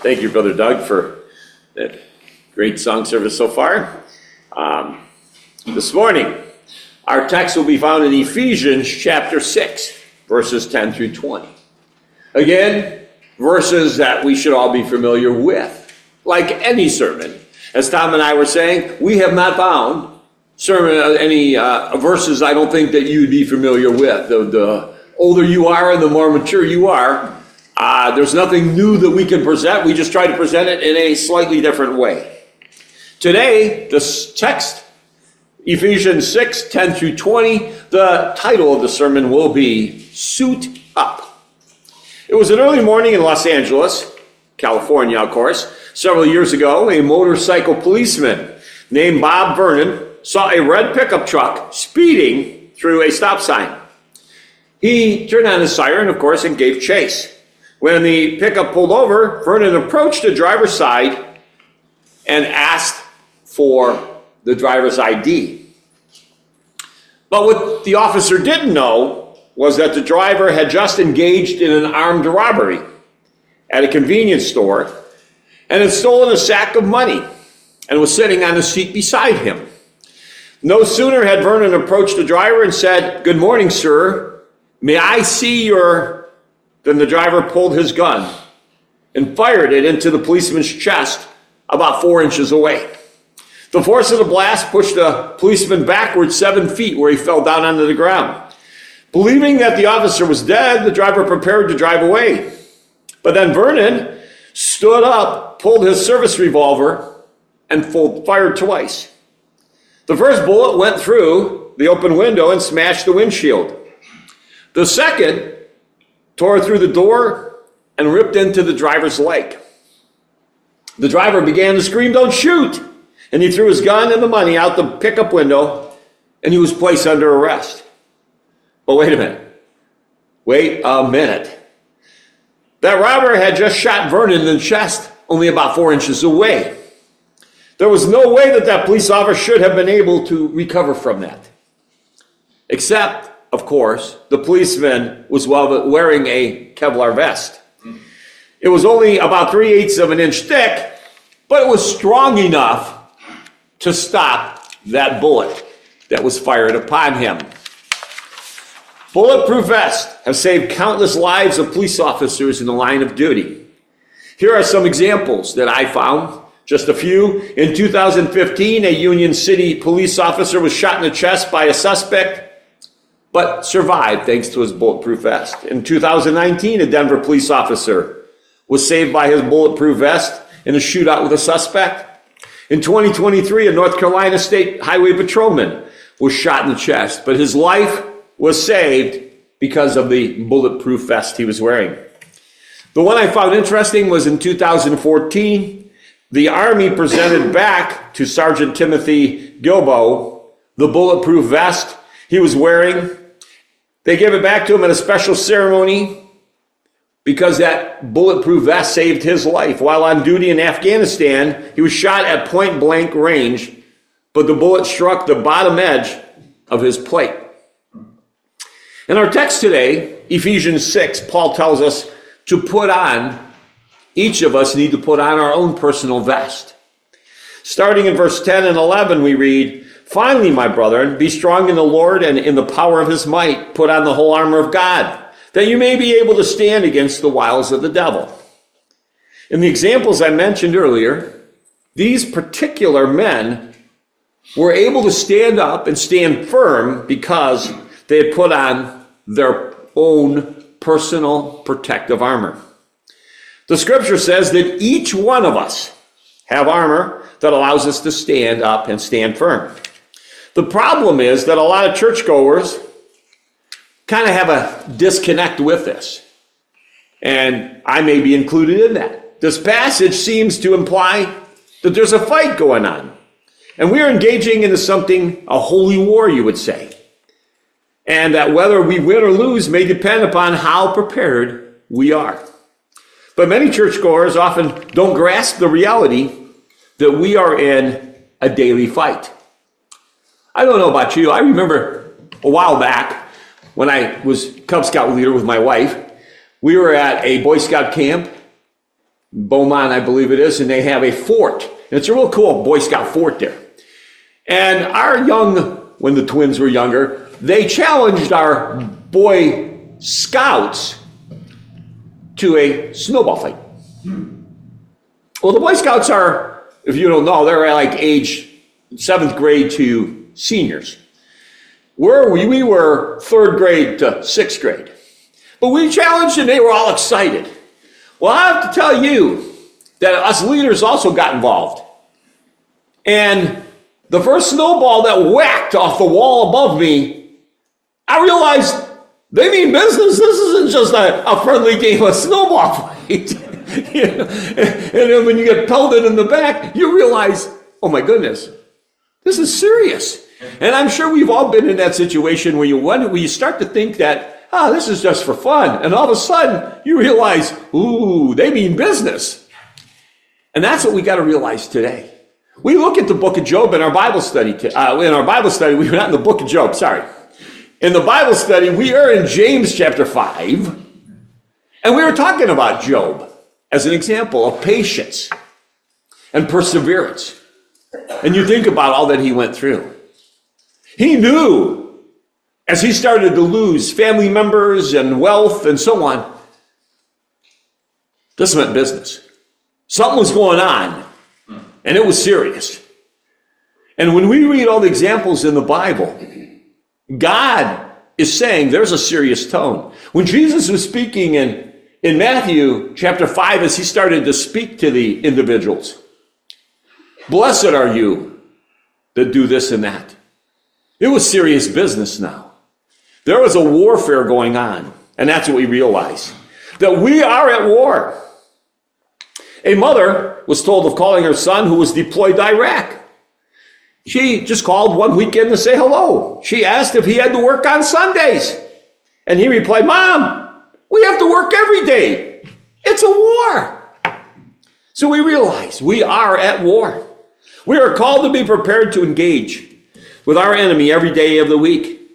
Thank you, Brother Doug, for that great song service so far. Um, this morning, our text will be found in Ephesians chapter 6, verses 10 through 20. Again, verses that we should all be familiar with. Like any sermon, as Tom and I were saying, we have not found sermon uh, any uh, verses I don't think that you'd be familiar with. The, the older you are and the more mature you are, uh, there's nothing new that we can present. We just try to present it in a slightly different way. Today, this text, Ephesians 6 10 through 20, the title of the sermon will be Suit Up. It was an early morning in Los Angeles, California, of course. Several years ago, a motorcycle policeman named Bob Vernon saw a red pickup truck speeding through a stop sign. He turned on his siren, of course, and gave chase. When the pickup pulled over, Vernon approached the driver's side and asked for the driver's ID. But what the officer didn't know was that the driver had just engaged in an armed robbery at a convenience store and had stolen a sack of money and was sitting on the seat beside him. No sooner had Vernon approached the driver and said, Good morning, sir. May I see your then the driver pulled his gun and fired it into the policeman's chest about four inches away. The force of the blast pushed the policeman backwards seven feet where he fell down onto the ground. Believing that the officer was dead, the driver prepared to drive away. But then Vernon stood up, pulled his service revolver, and fired twice. The first bullet went through the open window and smashed the windshield. The second tore through the door, and ripped into the driver's leg. The driver began to scream, Don't shoot! And he threw his gun and the money out the pickup window, and he was placed under arrest. But wait a minute. Wait a minute. That robber had just shot Vernon in the chest, only about four inches away. There was no way that that police officer should have been able to recover from that. Except of course, the policeman was wearing a Kevlar vest. It was only about three eighths of an inch thick, but it was strong enough to stop that bullet that was fired upon him. Bulletproof vests have saved countless lives of police officers in the line of duty. Here are some examples that I found. Just a few. In 2015, a Union City police officer was shot in the chest by a suspect but survived thanks to his bulletproof vest. In 2019, a Denver police officer was saved by his bulletproof vest in a shootout with a suspect. In 2023, a North Carolina State Highway Patrolman was shot in the chest, but his life was saved because of the bulletproof vest he was wearing. The one I found interesting was in 2014, the Army presented back to Sergeant Timothy Gilbo the bulletproof vest he was wearing they gave it back to him at a special ceremony because that bulletproof vest saved his life. While on duty in Afghanistan, he was shot at point blank range, but the bullet struck the bottom edge of his plate. In our text today, Ephesians 6, Paul tells us to put on, each of us need to put on our own personal vest. Starting in verse 10 and 11, we read, Finally, my brethren, be strong in the Lord and in the power of his might. Put on the whole armor of God, that you may be able to stand against the wiles of the devil. In the examples I mentioned earlier, these particular men were able to stand up and stand firm because they had put on their own personal protective armor. The scripture says that each one of us have armor that allows us to stand up and stand firm. The problem is that a lot of churchgoers kind of have a disconnect with this. And I may be included in that. This passage seems to imply that there's a fight going on. And we're engaging into something, a holy war, you would say. And that whether we win or lose may depend upon how prepared we are. But many churchgoers often don't grasp the reality that we are in a daily fight. I don't know about you. I remember a while back when I was Cub Scout leader with my wife, we were at a Boy Scout camp Beaumont, I believe it is, and they have a fort. And it's a real cool Boy Scout fort there. And our young, when the twins were younger, they challenged our Boy Scouts to a snowball fight. Well, the Boy Scouts are, if you don't know, they're like age seventh grade to seniors. Where we, we were third grade to sixth grade. But we challenged and they were all excited. Well, I have to tell you that us leaders also got involved. And the first snowball that whacked off the wall above me, I realized they mean business. This isn't just a, a friendly game of snowball fight. And then when you get pelted in the back, you realize, oh my goodness, this is serious. And I'm sure we've all been in that situation where you wonder, where you start to think that, ah, this is just for fun. And all of a sudden you realize, ooh, they mean business. And that's what we got to realize today. We look at the book of Job in our Bible study. Uh, in our Bible study, we were not in the book of Job, sorry. In the Bible study, we are in James chapter 5, and we were talking about Job as an example of patience and perseverance. And you think about all that he went through. He knew as he started to lose family members and wealth and so on, this meant business. Something was going on, and it was serious. And when we read all the examples in the Bible, God is saying there's a serious tone. When Jesus was speaking in, in Matthew chapter 5, as he started to speak to the individuals, blessed are you that do this and that. It was serious business now. There was a warfare going on, and that's what we realize that we are at war. A mother was told of calling her son who was deployed to Iraq. She just called one weekend to say hello. She asked if he had to work on Sundays. And he replied, Mom, we have to work every day. It's a war. So we realize we are at war. We are called to be prepared to engage with our enemy every day of the week,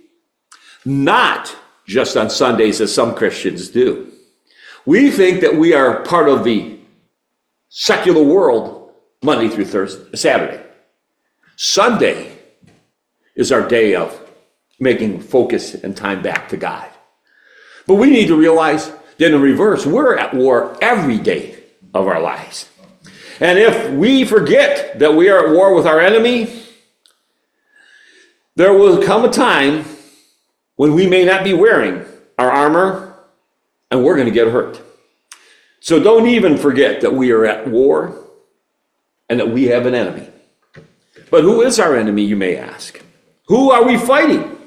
not just on Sundays as some Christians do. We think that we are part of the secular world Monday through Thursday, Saturday. Sunday is our day of making focus and time back to God. But we need to realize that in reverse, we're at war every day of our lives. And if we forget that we are at war with our enemy, there will come a time when we may not be wearing our armor and we're going to get hurt. So don't even forget that we are at war and that we have an enemy. But who is our enemy, you may ask? Who are we fighting?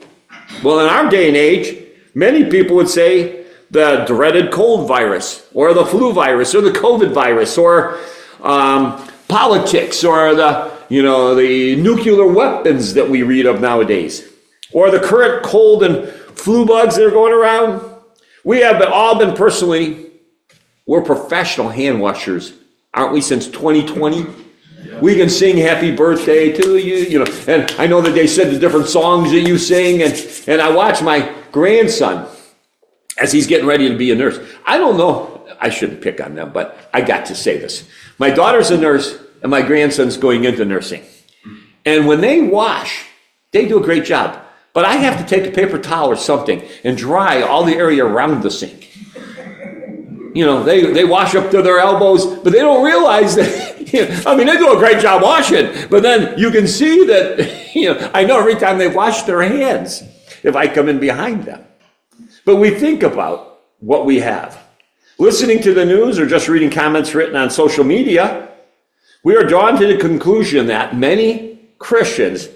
Well, in our day and age, many people would say the dreaded cold virus, or the flu virus, or the COVID virus, or um, politics, or the you know the nuclear weapons that we read of nowadays, or the current cold and flu bugs that are going around. We have all been personally, we're professional hand washers, aren't we? Since 2020. We can sing happy birthday to you, you know. And I know that they said the different songs that you sing, and, and I watch my grandson as he's getting ready to be a nurse. I don't know, I shouldn't pick on them, but I got to say this. My daughter's a nurse, and my grandson's going into nursing. And when they wash, they do a great job. But I have to take a paper towel or something and dry all the area around the sink. You know, they, they wash up to their elbows, but they don't realize that I mean, they do a great job washing, but then you can see that, you know, I know every time they wash their hands if I come in behind them. But we think about what we have. Listening to the news or just reading comments written on social media, we are drawn to the conclusion that many Christians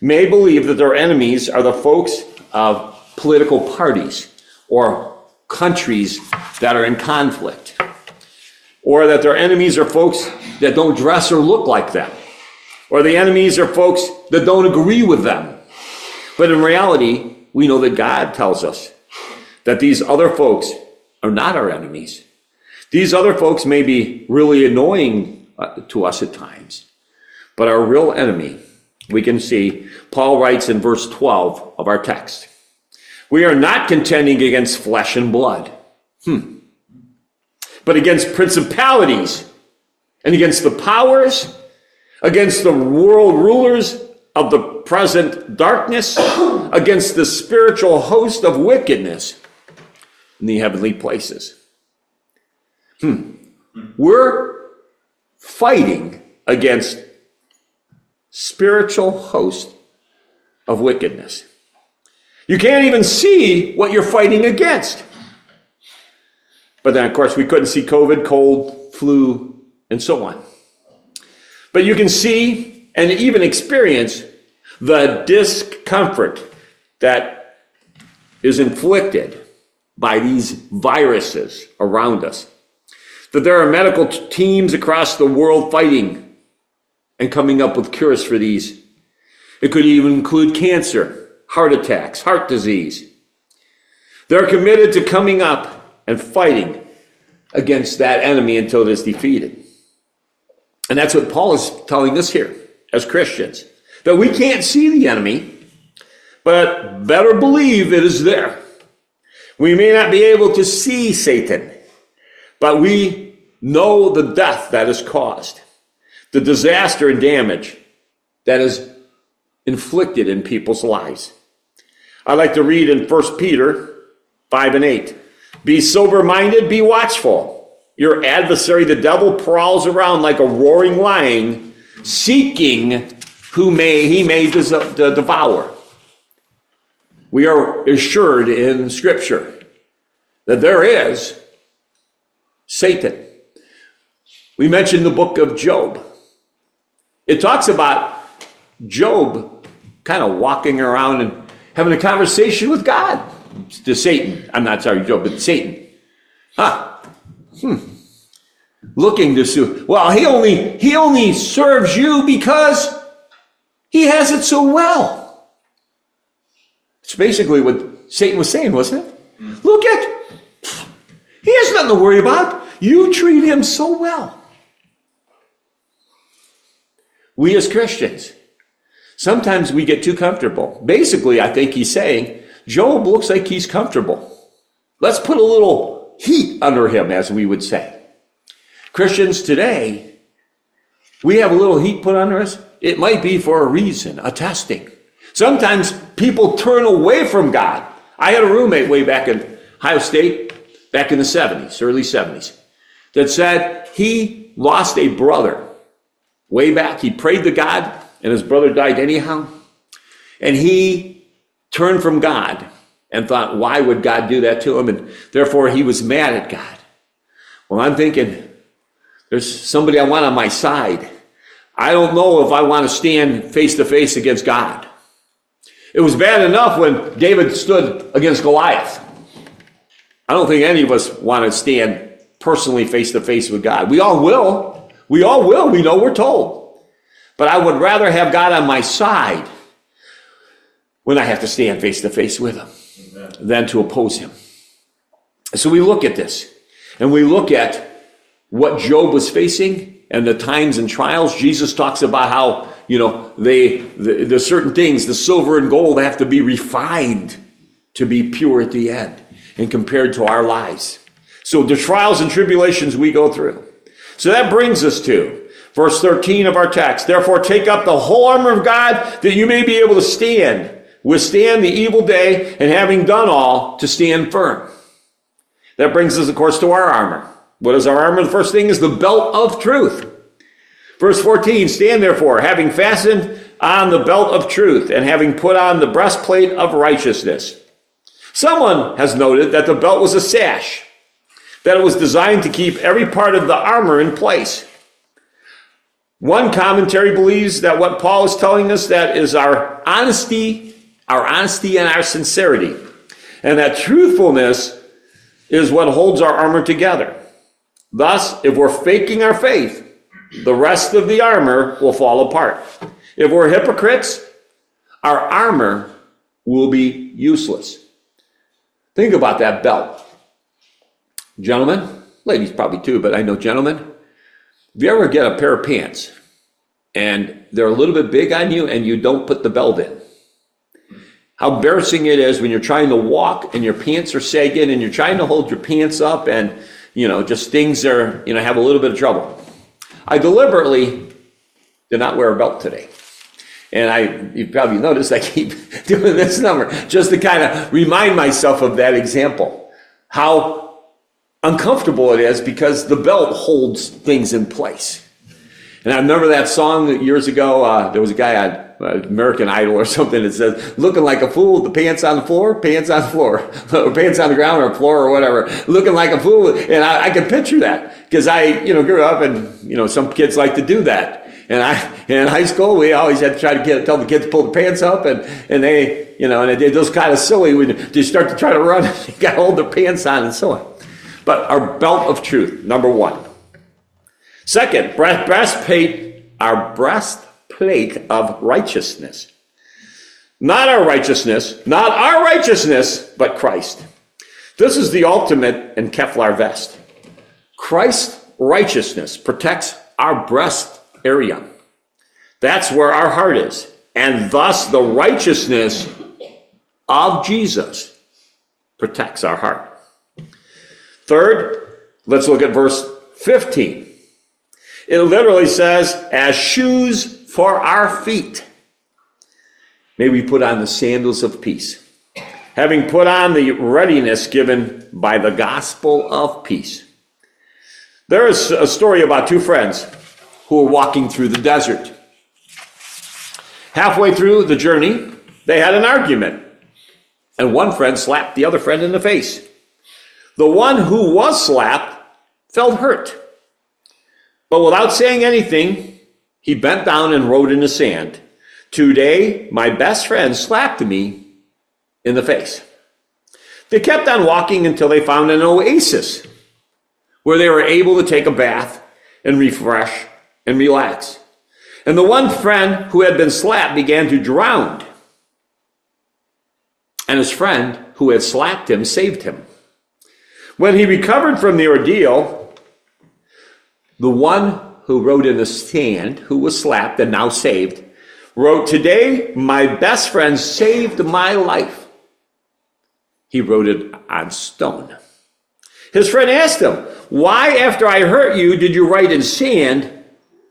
may believe that their enemies are the folks of political parties or countries that are in conflict, or that their enemies are folks that don't dress or look like them, or the enemies are folks that don't agree with them. But in reality, we know that God tells us that these other folks are not our enemies. These other folks may be really annoying uh, to us at times, but our real enemy, we can see, Paul writes in verse 12 of our text, we are not contending against flesh and blood. Hmm. but against principalities and against the powers, against the world rulers of the present darkness, against the spiritual host of wickedness in the heavenly places. Hmm. We're fighting against spiritual host of wickedness. You can't even see what you're fighting against. But then, of course, we couldn't see COVID, cold, flu, and so on. But you can see and even experience the discomfort that is inflicted by these viruses around us. That there are medical teams across the world fighting and coming up with cures for these. It could even include cancer, heart attacks, heart disease. They're committed to coming up and fighting against that enemy until it is defeated. And that's what Paul is telling us here as Christians that we can't see the enemy, but better believe it is there. We may not be able to see Satan, but we know the death that is caused, the disaster and damage that is inflicted in people's lives. I like to read in 1 Peter 5 and 8. Be sober minded, be watchful. Your adversary, the devil, prowls around like a roaring lion, seeking who may he may devour. We are assured in Scripture that there is Satan. We mentioned the book of Job. It talks about Job kind of walking around and having a conversation with God. To Satan. I'm not sorry, Job, but Satan. Huh. Hmm. Looking to sue. Well, he only he only serves you because he has it so well. It's basically what Satan was saying, wasn't it? Look at, he has nothing to worry about. You treat him so well. We as Christians, sometimes we get too comfortable. Basically, I think he's saying, Job looks like he's comfortable. Let's put a little heat under him, as we would say. Christians today, we have a little heat put under us. It might be for a reason, a testing. Sometimes people turn away from God. I had a roommate way back in Ohio State, back in the 70s, early 70s, that said he lost a brother way back. He prayed to God, and his brother died anyhow. And he turned from God and thought, why would God do that to him? And therefore, he was mad at God. Well, I'm thinking, there's somebody I want on my side. I don't know if I want to stand face to face against God. It was bad enough when David stood against Goliath. I don't think any of us want to stand personally face to face with God. We all will. We all will. We know we're told. But I would rather have God on my side when I have to stand face to face with Him Amen. than to oppose Him. So we look at this and we look at what Job was facing and the times and trials. Jesus talks about how, you know, they, the, the certain things, the silver and gold have to be refined to be pure at the end and compared to our lives. So the trials and tribulations we go through. So that brings us to verse 13 of our text. Therefore take up the whole armor of God that you may be able to stand, withstand the evil day, and having done all, to stand firm. That brings us, of course, to our armor. What is our armor? The first thing is the belt of truth. Verse 14, stand therefore, having fastened on the belt of truth and having put on the breastplate of righteousness. Someone has noted that the belt was a sash, that it was designed to keep every part of the armor in place. One commentary believes that what Paul is telling us that is our honesty, our honesty and our sincerity, and that truthfulness is what holds our armor together. Thus, if we're faking our faith, the rest of the armor will fall apart. If we're hypocrites, our armor will be useless. Think about that belt. Gentlemen, ladies probably too, but I know gentlemen, if you ever get a pair of pants and they're a little bit big on you and you don't put the belt in, how embarrassing it is when you're trying to walk and your pants are sagging and you're trying to hold your pants up and you know, just things are, you know, have a little bit of trouble. I deliberately did not wear a belt today. And I, you probably noticed I keep doing this number just to kind of remind myself of that example. How uncomfortable it is because the belt holds things in place. And I remember that song years ago. Uh, there was a guy on uh, American Idol or something that says, looking like a fool, the pants on the floor, pants on the floor, or pants on the ground or floor or whatever, looking like a fool. And I, I can picture that because I, you know, grew up and, you know, some kids like to do that. And I, in high school, we always had to try to get, tell the kids to pull the pants up and, and they, you know, and they did those kind of silly when they start to try to run, they got to hold their pants on and so on. But our belt of truth, number one. Second, breastplate, our breastplate of righteousness. Not our righteousness, not our righteousness, but Christ. This is the ultimate in Kevlar vest. Christ's righteousness protects our breast area. That's where our heart is. And thus the righteousness of Jesus protects our heart. Third, let's look at verse 15. It literally says, as shoes for our feet. May we put on the sandals of peace, having put on the readiness given by the gospel of peace. There is a story about two friends who were walking through the desert. Halfway through the journey, they had an argument, and one friend slapped the other friend in the face. The one who was slapped felt hurt. But without saying anything, he bent down and wrote in the sand, Today, my best friend slapped me in the face. They kept on walking until they found an oasis where they were able to take a bath and refresh and relax. And the one friend who had been slapped began to drown. And his friend who had slapped him saved him. When he recovered from the ordeal, the one who wrote in the sand, who was slapped and now saved, wrote, Today my best friend saved my life. He wrote it on stone. His friend asked him, Why, after I hurt you, did you write in sand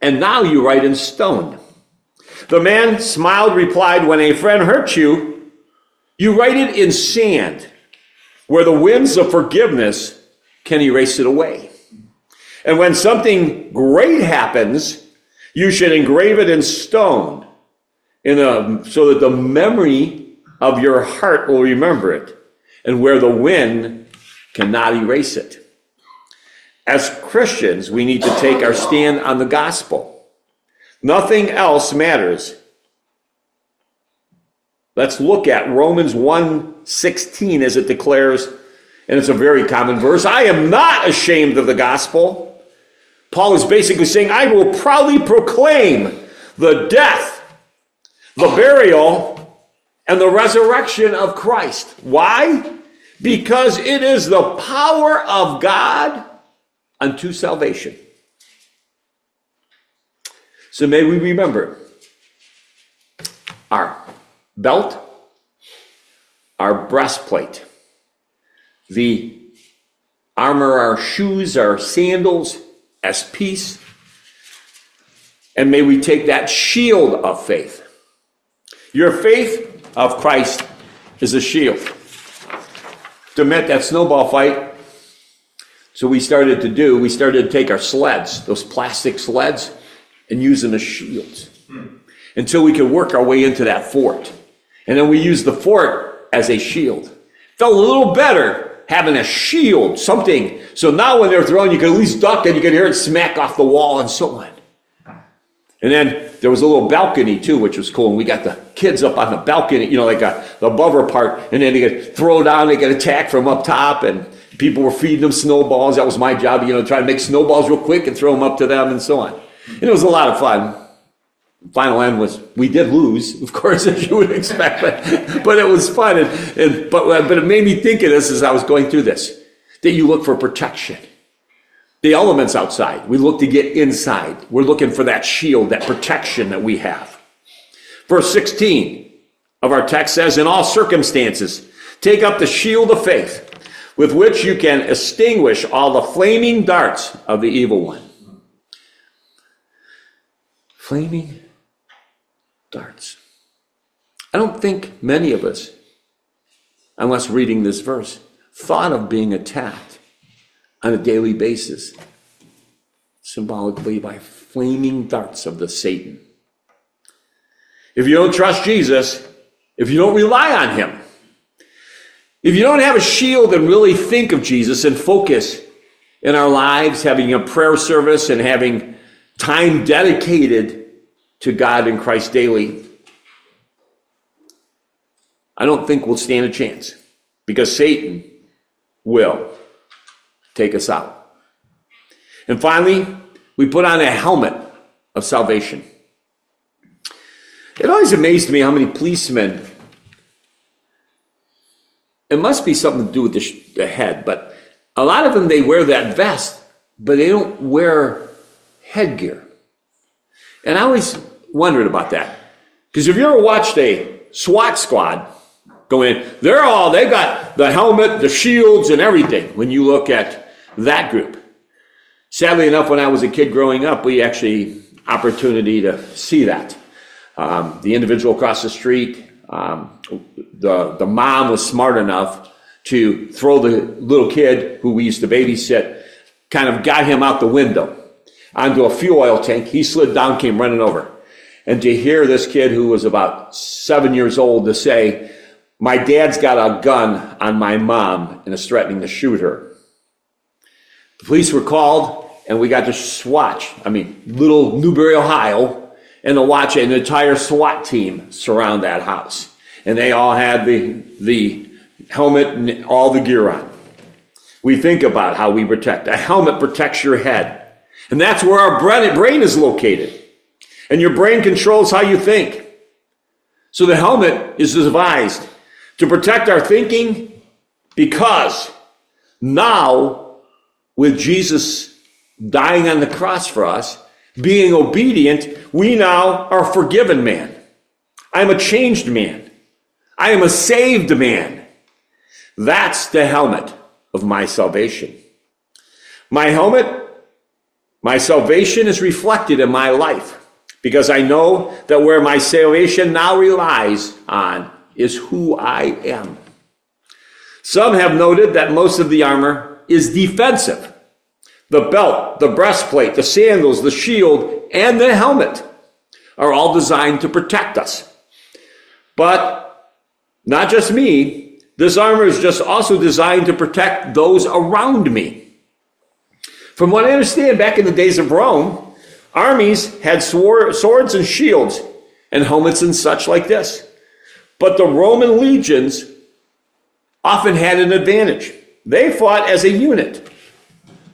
and now you write in stone? The man smiled, replied, When a friend hurts you, you write it in sand, where the winds of forgiveness can erase it away. And when something great happens, you should engrave it in stone in a, so that the memory of your heart will remember it and where the wind cannot erase it. As Christians, we need to take our stand on the gospel. Nothing else matters. Let's look at Romans 1:16 as it declares, and it's a very common verse, I am not ashamed of the gospel Paul is basically saying, I will proudly proclaim the death, the burial, and the resurrection of Christ. Why? Because it is the power of God unto salvation. So may we remember our belt, our breastplate, the armor, our shoes, our sandals, as peace. And may we take that shield of faith. Your faith of Christ is a shield. To met that snowball fight, so we started to do, we started to take our sleds, those plastic sleds, and use them as shields hmm. until we could work our way into that fort. And then we used the fort as a shield. Felt a little better having a shield, something. So now when they're thrown, you can at least duck and you can hear it smack off the wall and so on. And then there was a little balcony too, which was cool. And we got the kids up on the balcony, you know, like a, the above part. And then they get throw down, they get attacked from up top. And people were feeding them snowballs. That was my job, you know, try to make snowballs real quick and throw them up to them and so on. And it was a lot of fun final end was we did lose, of course, as you would expect, but, but it was fun. And, and, but, but it made me think of this as I was going through this that you look for protection. The elements outside, we look to get inside. We're looking for that shield, that protection that we have. Verse 16 of our text says, In all circumstances, take up the shield of faith with which you can extinguish all the flaming darts of the evil one. Flaming darts. I don't think many of us, unless reading this verse, thought of being attacked on a daily basis, symbolically by flaming darts of the Satan. If you don't trust Jesus, if you don't rely on him, if you don't have a shield and really think of Jesus and focus in our lives, having a prayer service and having time dedicated to God and Christ daily, I don't think we'll stand a chance because Satan will take us out. And finally, we put on a helmet of salvation. It always amazed me how many policemen, it must be something to do with the, sh- the head, but a lot of them, they wear that vest, but they don't wear headgear. And I always wondered about that. Because if you ever watched a SWAT squad go in, they're all, they got the helmet, the shields, and everything when you look at that group. Sadly enough, when I was a kid growing up, we actually opportunity to see that. Um, the individual across the street, um, the, the mom was smart enough to throw the little kid who we used to babysit, kind of got him out the window onto a fuel oil tank. He slid down, came running over. And to hear this kid who was about seven years old to say, my dad's got a gun on my mom and is threatening to shoot her. The police were called and we got to watch. I mean, little Newbury, Ohio, and to watch an entire SWAT team surround that house. And they all had the, the helmet and all the gear on. We think about how we protect. A helmet protects your head. And that's where our brain is located. And your brain controls how you think. So the helmet is devised to protect our thinking because now, with Jesus dying on the cross for us, being obedient, we now are forgiven man. I am a changed man. I am a saved man. That's the helmet of my salvation. My helmet, my salvation is reflected in my life because I know that where my salvation now relies on is who I am. Some have noted that most of the armor is defensive. The belt, the breastplate, the sandals, the shield, and the helmet are all designed to protect us. But not just me, this armor is just also designed to protect those around me. From what I understand, back in the days of Rome, Armies had swords and shields and helmets and such like this. But the Roman legions often had an advantage. They fought as a unit.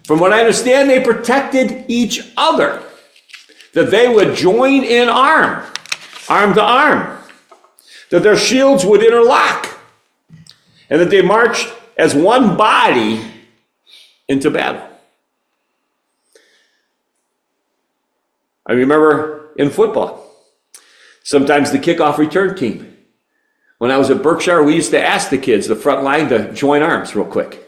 From what I understand, they protected each other. That they would join in arm, arm to arm. That their shields would interlock. And that they marched as one body into battle. I remember in football, sometimes the kickoff return team. When I was at Berkshire, we used to ask the kids, the front line, to join arms real quick.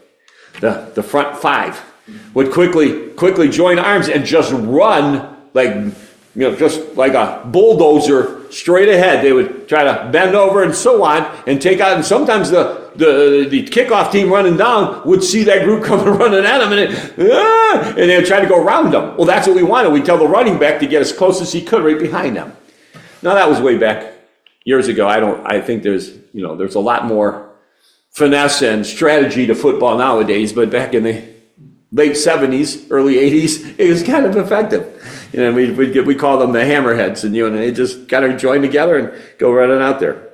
The, the front five would quickly, quickly join arms and just run like, you know, just like a bulldozer straight ahead. They would try to bend over and so on and take out. And sometimes the, the, the kickoff team running down would see that group coming running at them and, ah, and they would try to go around them. Well, that's what we wanted. We tell the running back to get as close as he could right behind them. Now that was way back years ago. I don't, I think there's, you know, there's a lot more finesse and strategy to football nowadays, but back in the late 70s, early 80s, it was kind of effective. You know, we we we call them the hammerheads, and you and they just kind of join together and go running out there.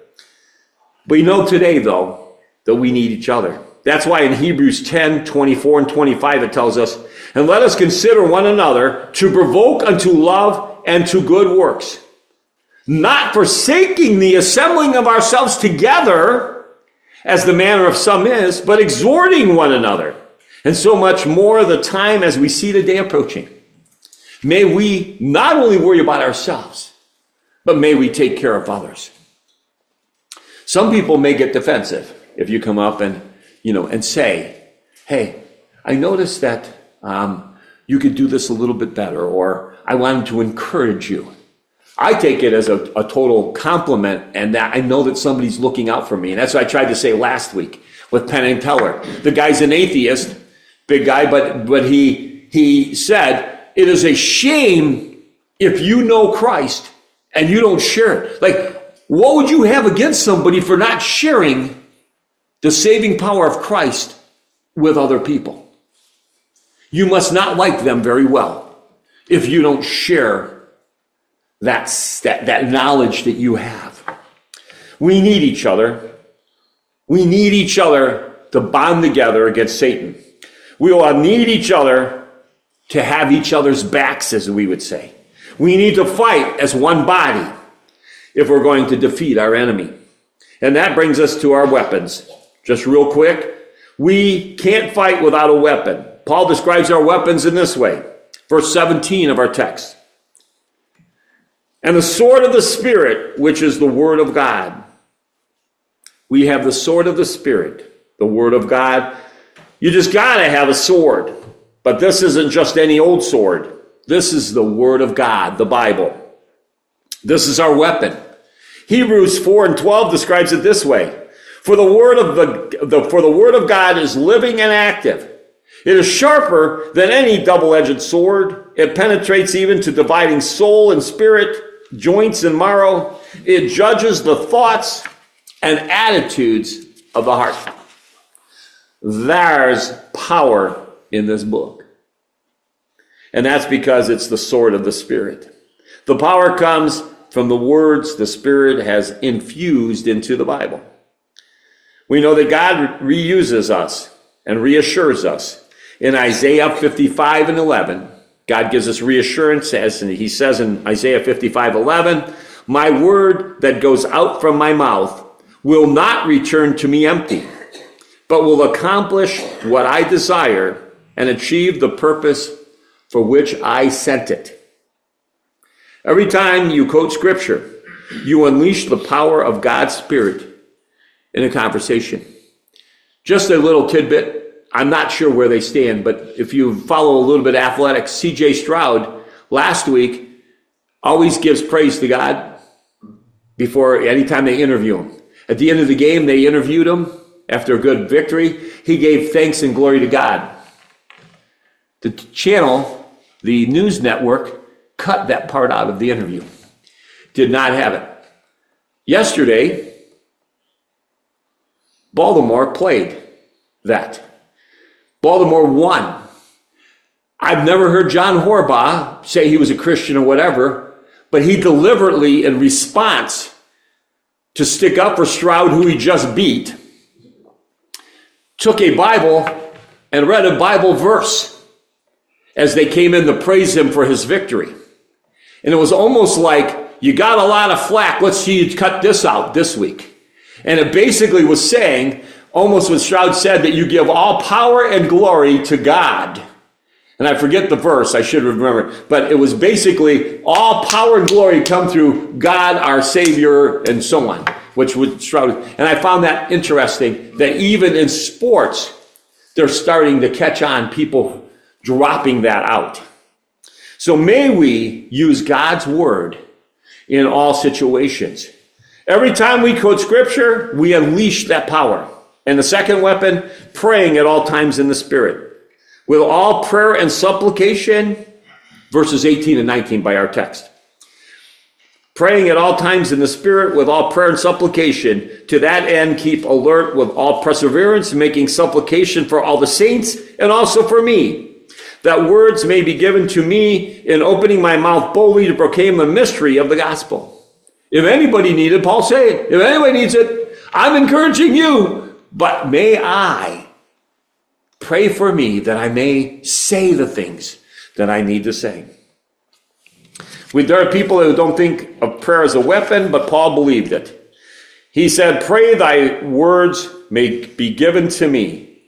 We know today, though, that we need each other. That's why in Hebrews 10, 24 and 25, it tells us, and let us consider one another to provoke unto love and to good works, not forsaking the assembling of ourselves together, as the manner of some is, but exhorting one another, and so much more the time as we see the day approaching. May we not only worry about ourselves, but may we take care of others. Some people may get defensive if you come up and, you know, and say hey, I noticed that um, you could do this a little bit better, or I wanted to encourage you. I take it as a, a total compliment, and that I know that somebody's looking out for me. And that's what I tried to say last week with Penn and Teller. The guy's an atheist, big guy, but but he he said it is a shame if you know Christ and you don't share it. Like, what would you have against somebody for not sharing the saving power of Christ with other people? You must not like them very well if you don't share that, that, that knowledge that you have. We need each other. We need each other to bond together against Satan. We will need each other to have each other's backs, as we would say. We need to fight as one body if we're going to defeat our enemy. And that brings us to our weapons. Just real quick, we can't fight without a weapon. Paul describes our weapons in this way. Verse 17 of our text. And the sword of the Spirit, which is the Word of God. We have the sword of the Spirit, the Word of God. You just got to have a sword. But this isn't just any old sword. This is the Word of God, the Bible. This is our weapon. Hebrews 4 and 12 describes it this way. For the word of the, the, for the word of God is living and active. It is sharper than any double-edged sword. It penetrates even to dividing soul and spirit, joints and marrow. It judges the thoughts and attitudes of the heart. There's power in this book. And that's because it's the sword of the Spirit. The power comes from the words the Spirit has infused into the Bible. We know that God reuses us and reassures us. In Isaiah 55 and 11, God gives us reassurance as he says in Isaiah 55 11, My word that goes out from my mouth will not return to me empty, but will accomplish what I desire and achieve the purpose for which I sent it. Every time you quote scripture, you unleash the power of God's Spirit in a conversation. Just a little tidbit. I'm not sure where they stand, but if you follow a little bit athletics, CJ Stroud last week always gives praise to God before anytime they interview him. At the end of the game, they interviewed him after a good victory. He gave thanks and glory to God. The channel, the news network, cut that part out of the interview. Did not have it. Yesterday, Baltimore played that. Baltimore won. I've never heard John Harbaugh say he was a Christian or whatever, but he deliberately, in response to stick up for Stroud, who he just beat, took a Bible and read a Bible verse as they came in to praise him for his victory. And it was almost like, you got a lot of flack. Let's see you cut this out this week. And it basically was saying, almost what Stroud said, that you give all power and glory to God. And I forget the verse, I should remember. But it was basically all power and glory come through God, our Savior, and so on, which would Stroud. And I found that interesting that even in sports, they're starting to catch on people dropping that out. So may we use God's word in all situations. Every time we quote scripture, we unleash that power. And the second weapon, praying at all times in the Spirit. With all prayer and supplication, verses 18 and 19 by our text. Praying at all times in the Spirit with all prayer and supplication. To that end, keep alert with all perseverance, making supplication for all the saints and also for me, that words may be given to me in opening my mouth boldly to proclaim the mystery of the gospel if anybody needs it, Paul said, if anybody needs it, I'm encouraging you. But may I pray for me that I may say the things that I need to say. We, there are people who don't think of prayer as a weapon, but Paul believed it. He said, Pray thy words may be given to me.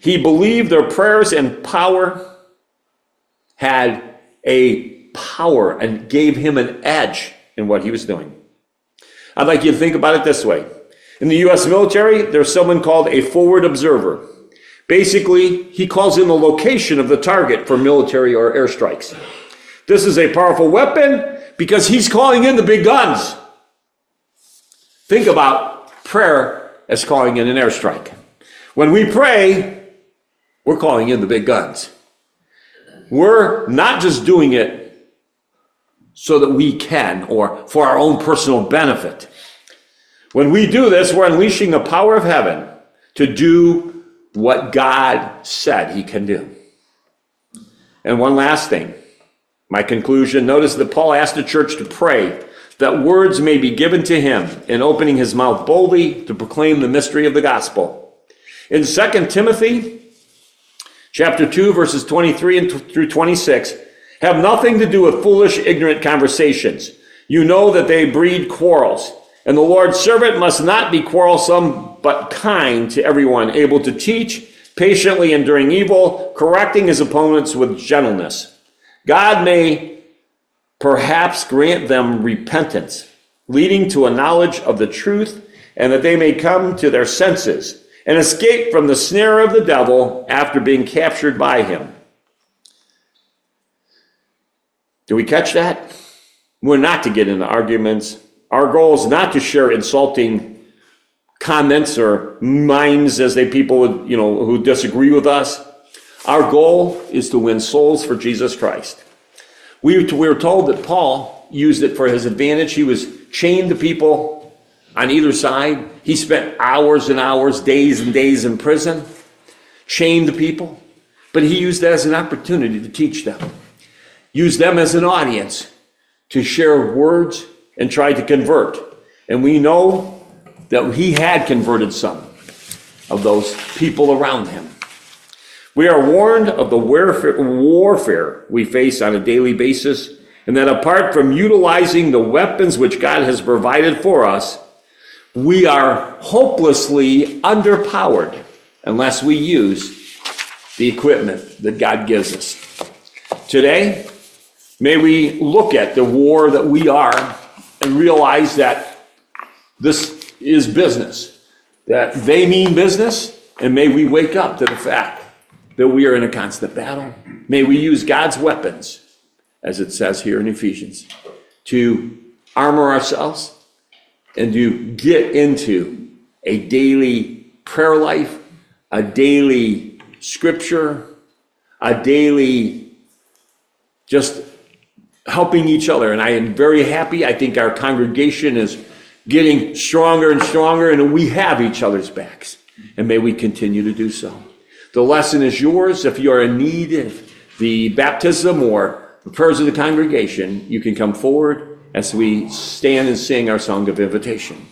He believed their prayers and power had a power and gave him an edge in what he was doing. I'd like you to think about it this way. In the U.S. military, there's someone called a forward observer. Basically, he calls in the location of the target for military or airstrikes. This is a powerful weapon because he's calling in the big guns. Think about prayer as calling in an airstrike. When we pray, we're calling in the big guns. We're not just doing it so that we can or for our own personal benefit. When we do this, we're unleashing the power of heaven to do what God said he can do. And one last thing, my conclusion notice that Paul asked the church to pray that words may be given to him in opening his mouth boldly to proclaim the mystery of the gospel. In 2 Timothy chapter 2 verses 23 and through 26 have nothing to do with foolish ignorant conversations. You know that they breed quarrels. And the Lord's servant must not be quarrelsome, but kind to everyone, able to teach, patiently enduring evil, correcting his opponents with gentleness. God may perhaps grant them repentance, leading to a knowledge of the truth, and that they may come to their senses and escape from the snare of the devil after being captured by him. Do we catch that? We're not to get into arguments. Our goal is not to share insulting comments or minds as they people would, you know, who disagree with us. Our goal is to win souls for Jesus Christ. We, we were told that Paul used it for his advantage. He was chained to people on either side. He spent hours and hours, days and days in prison, chained to people. But he used that as an opportunity to teach them, use them as an audience to share words and try to convert. And we know that he had converted some of those people around him. We are warned of the warfare we face on a daily basis, and that apart from utilizing the weapons which God has provided for us, we are hopelessly underpowered unless we use the equipment that God gives us. Today, may we look at the war that we are and realize that this is business, that they mean business, and may we wake up to the fact that we are in a constant battle. May we use God's weapons, as it says here in Ephesians, to armor ourselves and to get into a daily prayer life, a daily scripture, a daily just helping each other. And I am very happy. I think our congregation is getting stronger and stronger, and we have each other's backs. And may we continue to do so. The lesson is yours. If you are in need of the baptism or the prayers of the congregation, you can come forward as we stand and sing our song of invitation.